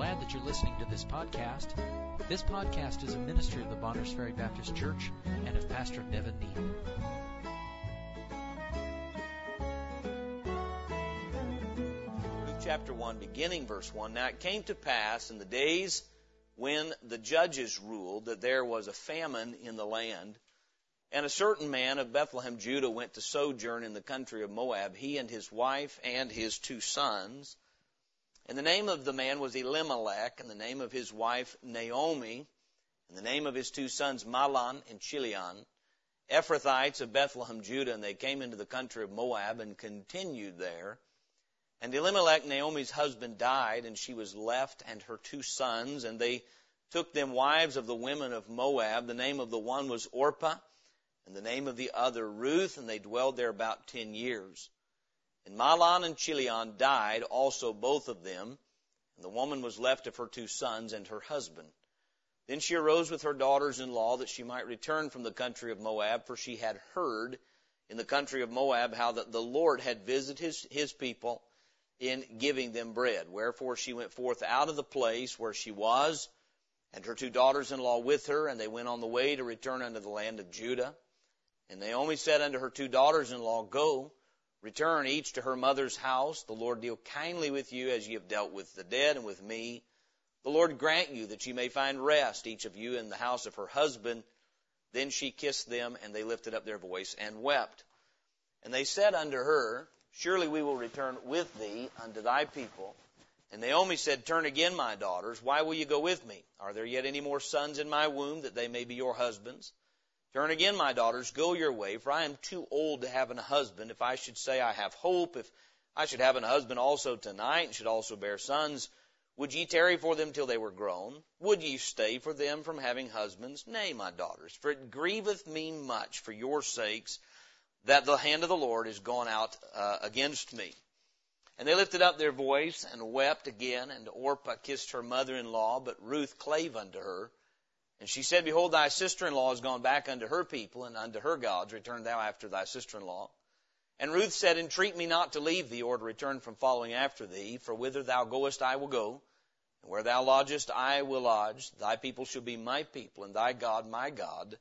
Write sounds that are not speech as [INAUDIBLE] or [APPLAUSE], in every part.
glad that you're listening to this podcast. This podcast is a ministry of the Bonners Ferry Baptist Church and of Pastor Nevin Neal. Ruth chapter 1, beginning verse 1. Now it came to pass in the days when the judges ruled that there was a famine in the land. And a certain man of Bethlehem, Judah, went to sojourn in the country of Moab, he and his wife and his two sons. And the name of the man was Elimelech, and the name of his wife Naomi, and the name of his two sons Mahlon and Chilion, Ephrathites of Bethlehem, Judah, and they came into the country of Moab and continued there. And Elimelech, Naomi's husband, died, and she was left and her two sons, and they took them wives of the women of Moab. The name of the one was Orpah, and the name of the other Ruth, and they dwelled there about ten years. And Mahlon and Chilion died also both of them, and the woman was left of her two sons and her husband. Then she arose with her daughters in law that she might return from the country of Moab, for she had heard in the country of Moab how that the Lord had visited his, his people in giving them bread. Wherefore she went forth out of the place where she was, and her two daughters in law with her, and they went on the way to return unto the land of Judah. And Naomi said unto her two daughters in law, Go, return each to her mother's house. The Lord deal kindly with you as ye have dealt with the dead and with me. The Lord grant you that ye may find rest, each of you in the house of her husband. Then she kissed them, and they lifted up their voice and wept. And they said unto her, Surely we will return with thee unto thy people. And Naomi said, Turn again, my daughters. Why will you go with me? Are there yet any more sons in my womb that they may be your husbands? Turn again, my daughters, go your way, for I am too old to have an husband. If I should say I have hope, if I should have an husband also tonight, and should also bear sons, would ye tarry for them till they were grown? Would ye stay for them from having husbands? Nay, my daughters, for it grieveth me much for your sakes that the hand of the Lord is gone out uh, against me. And they lifted up their voice and wept again, and Orpah kissed her mother-in-law, but Ruth clave unto her. And she said, Behold, thy sister-in-law is gone back unto her people and unto her gods. Return thou after thy sister-in-law. And Ruth said, Entreat me not to leave thee or to return from following after thee, for whither thou goest I will go, and where thou lodgest I will lodge. Thy people shall be my people, and thy God my God.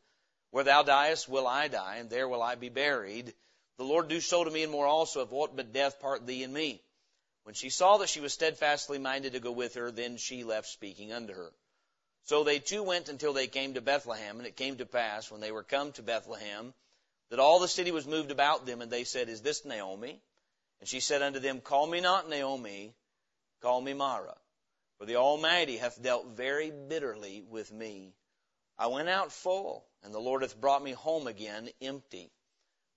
Where thou diest will I die, and there will I be buried. The Lord do so to me and more also, if aught but death part thee and me. When she saw that she was steadfastly minded to go with her, then she left speaking unto her. So they two went until they came to Bethlehem, and it came to pass, when they were come to Bethlehem, that all the city was moved about them, and they said, Is this Naomi? And she said unto them, Call me not Naomi, call me Mara, for the Almighty hath dealt very bitterly with me. I went out full, and the Lord hath brought me home again empty.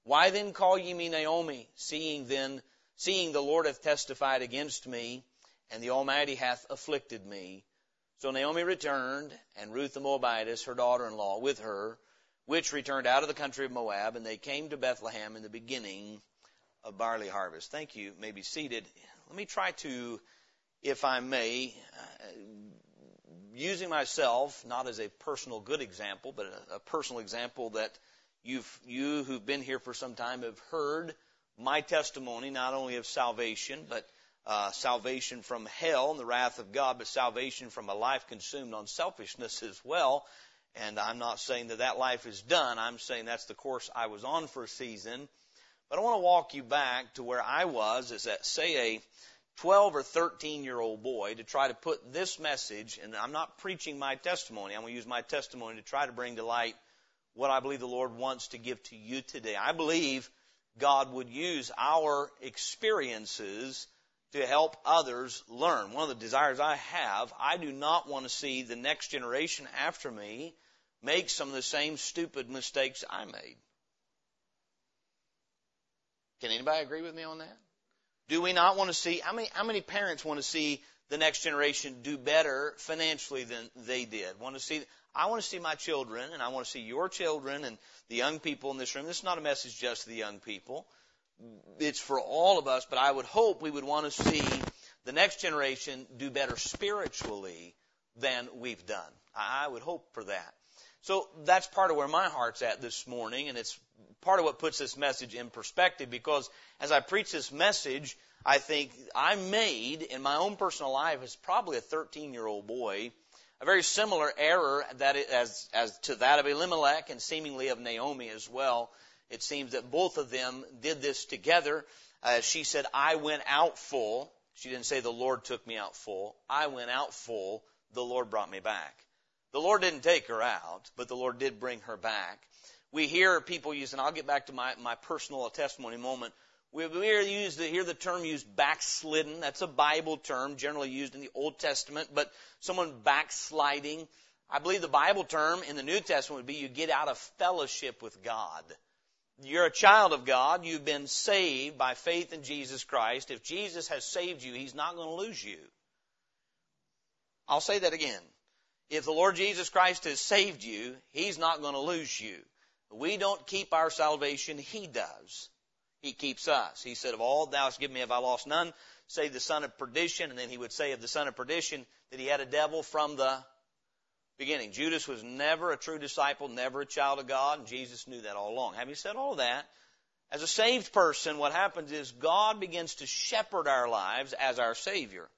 Why then call ye me Naomi, seeing then, seeing the Lord hath testified against me, and the Almighty hath afflicted me? So Naomi returned, and Ruth the Moabitess, her daughter-in-law, with her, which returned out of the country of Moab, and they came to Bethlehem in the beginning of barley harvest. Thank you. you may be seated. Let me try to, if I may, uh, using myself not as a personal good example, but a, a personal example that you've, you who've been here for some time have heard my testimony, not only of salvation, but uh, salvation from hell and the wrath of God, but salvation from a life consumed on selfishness as well. And I'm not saying that that life is done. I'm saying that's the course I was on for a season. But I want to walk you back to where I was as, a, say, a 12 or 13 year old boy to try to put this message, and I'm not preaching my testimony, I'm going to use my testimony to try to bring to light what I believe the Lord wants to give to you today. I believe God would use our experiences to help others learn. One of the desires I have, I do not want to see the next generation after me make some of the same stupid mistakes I made. Can anybody agree with me on that? Do we not want to see, how many, how many parents want to see the next generation do better financially than they did? Want to see, I want to see my children and I want to see your children and the young people in this room. This is not a message just to the young people. It's for all of us, but I would hope we would want to see the next generation do better spiritually than we've done. I would hope for that. So that's part of where my heart's at this morning, and it's part of what puts this message in perspective because as I preach this message, I think I made in my own personal life as probably a 13 year old boy a very similar error that as, as to that of Elimelech and seemingly of Naomi as well. It seems that both of them did this together. Uh, she said, I went out full. She didn't say the Lord took me out full. I went out full. The Lord brought me back. The Lord didn't take her out, but the Lord did bring her back. We hear people use, and I'll get back to my, my personal testimony moment. We, hear, hear the term used backslidden. That's a Bible term, generally used in the Old Testament, but someone backsliding. I believe the Bible term in the New Testament would be you get out of fellowship with God. You're a child of God. You've been saved by faith in Jesus Christ. If Jesus has saved you, He's not going to lose you. I'll say that again. If the Lord Jesus Christ has saved you, He's not going to lose you. We don't keep our salvation, He does. He keeps us. He said, Of all thou hast given me have I lost none, save the son of perdition. And then he would say of the son of perdition that he had a devil from the beginning. Judas was never a true disciple, never a child of God, and Jesus knew that all along. Having said all of that, as a saved person, what happens is God begins to shepherd our lives as our Savior.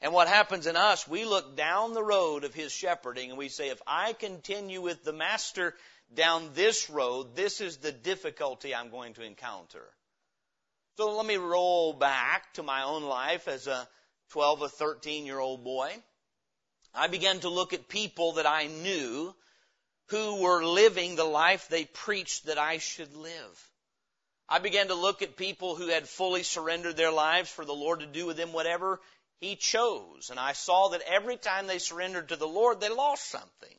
And what happens in us, we look down the road of His shepherding and we say, if I continue with the Master down this road, this is the difficulty I'm going to encounter. So let me roll back to my own life as a 12 or 13 year old boy. I began to look at people that I knew who were living the life they preached that I should live. I began to look at people who had fully surrendered their lives for the Lord to do with them whatever he chose. And I saw that every time they surrendered to the Lord, they lost something.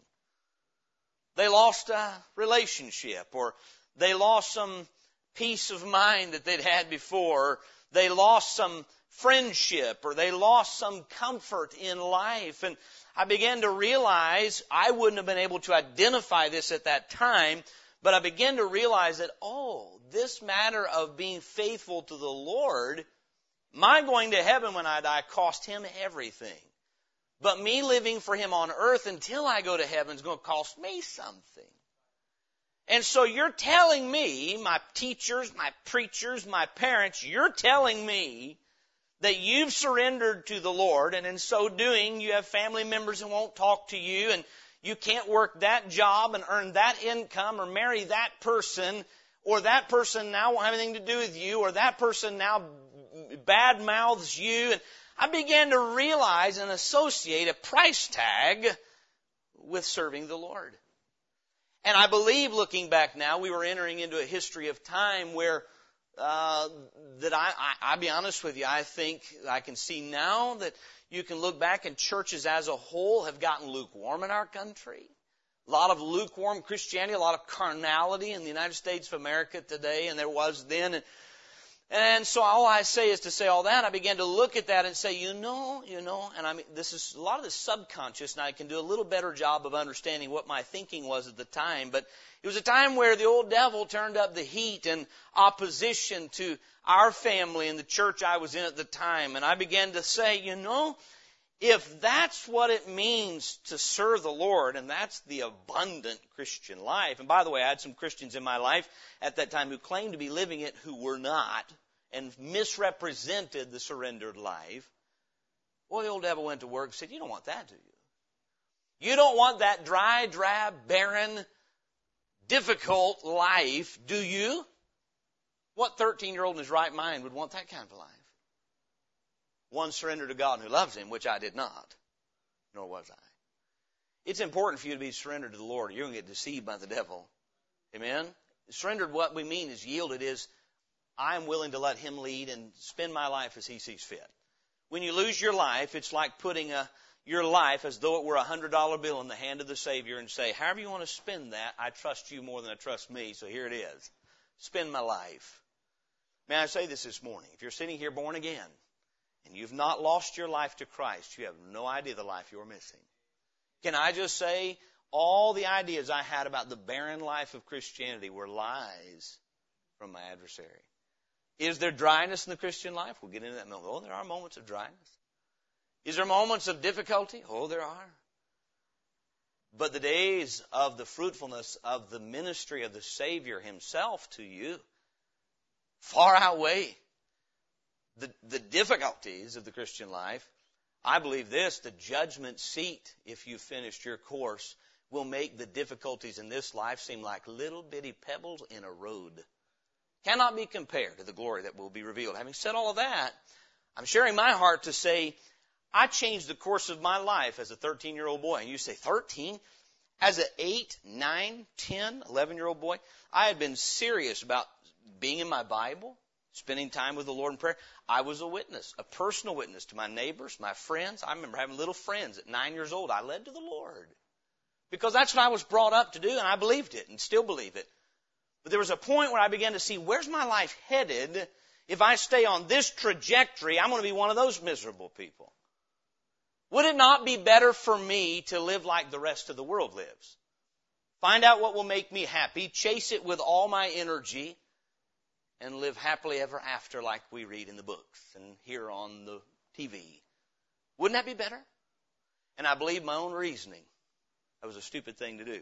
They lost a relationship or they lost some peace of mind that they'd had before. They lost some friendship or they lost some comfort in life. And I began to realize I wouldn't have been able to identify this at that time, but I began to realize that, oh, this matter of being faithful to the Lord my going to heaven when I die cost him everything. But me living for him on earth until I go to heaven is going to cost me something. And so you're telling me, my teachers, my preachers, my parents, you're telling me that you've surrendered to the Lord and in so doing you have family members who won't talk to you and you can't work that job and earn that income or marry that person or that person now won't have anything to do with you or that person now bad mouths you. And I began to realize and associate a price tag with serving the Lord. And I believe, looking back now, we were entering into a history of time where uh, that I, I, I'll be honest with you, I think I can see now that you can look back and churches as a whole have gotten lukewarm in our country. A lot of lukewarm Christianity, a lot of carnality in the United States of America today, and there was then. And and so all I say is to say all that. I began to look at that and say, you know, you know, and I mean, this is a lot of the subconscious, and I can do a little better job of understanding what my thinking was at the time. But it was a time where the old devil turned up the heat in opposition to our family and the church I was in at the time. And I began to say, you know, if that's what it means to serve the Lord, and that's the abundant Christian life, and by the way, I had some Christians in my life at that time who claimed to be living it who were not, and misrepresented the surrendered life. Well, the old devil went to work and said, You don't want that, do you? You don't want that dry, drab, barren, difficult life, do you? What 13 year old in his right mind would want that kind of life? One surrendered to God who loves Him, which I did not, nor was I. It's important for you to be surrendered to the Lord. You're going to get deceived by the devil. Amen? Surrendered, what we mean is yielded is I'm willing to let Him lead and spend my life as He sees fit. When you lose your life, it's like putting a, your life as though it were a hundred dollar bill in the hand of the Savior and say, however you want to spend that, I trust you more than I trust me, so here it is. Spend my life. May I say this this morning? If you're sitting here born again, and you've not lost your life to Christ, you have no idea the life you're missing. Can I just say, all the ideas I had about the barren life of Christianity were lies from my adversary. Is there dryness in the Christian life? We'll get into that moment. Oh, there are moments of dryness. Is there moments of difficulty? Oh, there are. but the days of the fruitfulness of the ministry of the Savior Himself to you far outweigh the, the difficulties of the Christian life. I believe this, the judgment seat, if you finished your course, will make the difficulties in this life seem like little bitty pebbles in a road. Cannot be compared to the glory that will be revealed. Having said all of that, I'm sharing my heart to say, I changed the course of my life as a 13 year old boy. And you say, 13? As an 8, 9, 10, 11 year old boy, I had been serious about being in my Bible, spending time with the Lord in prayer. I was a witness, a personal witness to my neighbors, my friends. I remember having little friends at nine years old. I led to the Lord. Because that's what I was brought up to do, and I believed it and still believe it. But there was a point where I began to see where's my life headed if I stay on this trajectory, I'm going to be one of those miserable people. Would it not be better for me to live like the rest of the world lives? Find out what will make me happy, chase it with all my energy, and live happily ever after like we read in the books and hear on the TV. Wouldn't that be better? And I believe my own reasoning. That was a stupid thing to do.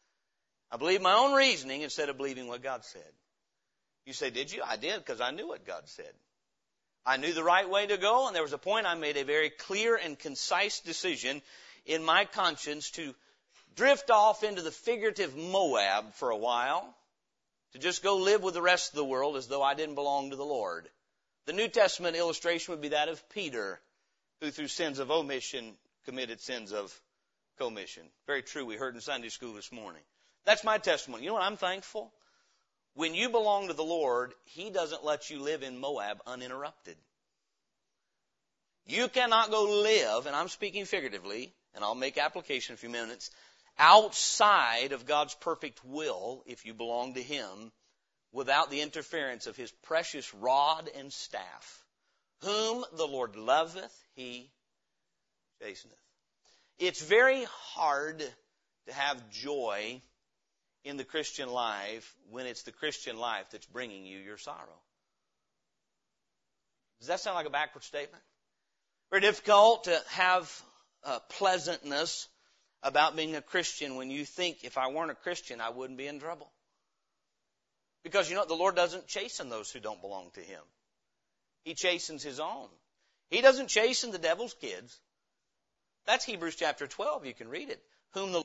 [LAUGHS] I believed my own reasoning instead of believing what God said. You say, did you? I did because I knew what God said. I knew the right way to go, and there was a point I made a very clear and concise decision in my conscience to drift off into the figurative Moab for a while, to just go live with the rest of the world as though I didn't belong to the Lord. The New Testament illustration would be that of Peter, who through sins of omission committed sins of commission. Very true. We heard in Sunday school this morning. That's my testimony. You know what I'm thankful? When you belong to the Lord, He doesn't let you live in Moab uninterrupted. You cannot go live, and I'm speaking figuratively, and I'll make application in a few minutes, outside of God's perfect will if you belong to Him without the interference of His precious rod and staff. Whom the Lord loveth, He chasteneth. It's very hard to have joy in the Christian life when it's the Christian life that's bringing you your sorrow. Does that sound like a backward statement? Very difficult to have uh, pleasantness about being a Christian when you think if I weren't a Christian, I wouldn't be in trouble. Because you know, the Lord doesn't chasten those who don't belong to Him. He chastens His own. He doesn't chasten the devil's kids. That's Hebrews chapter 12. You can read it. Whom the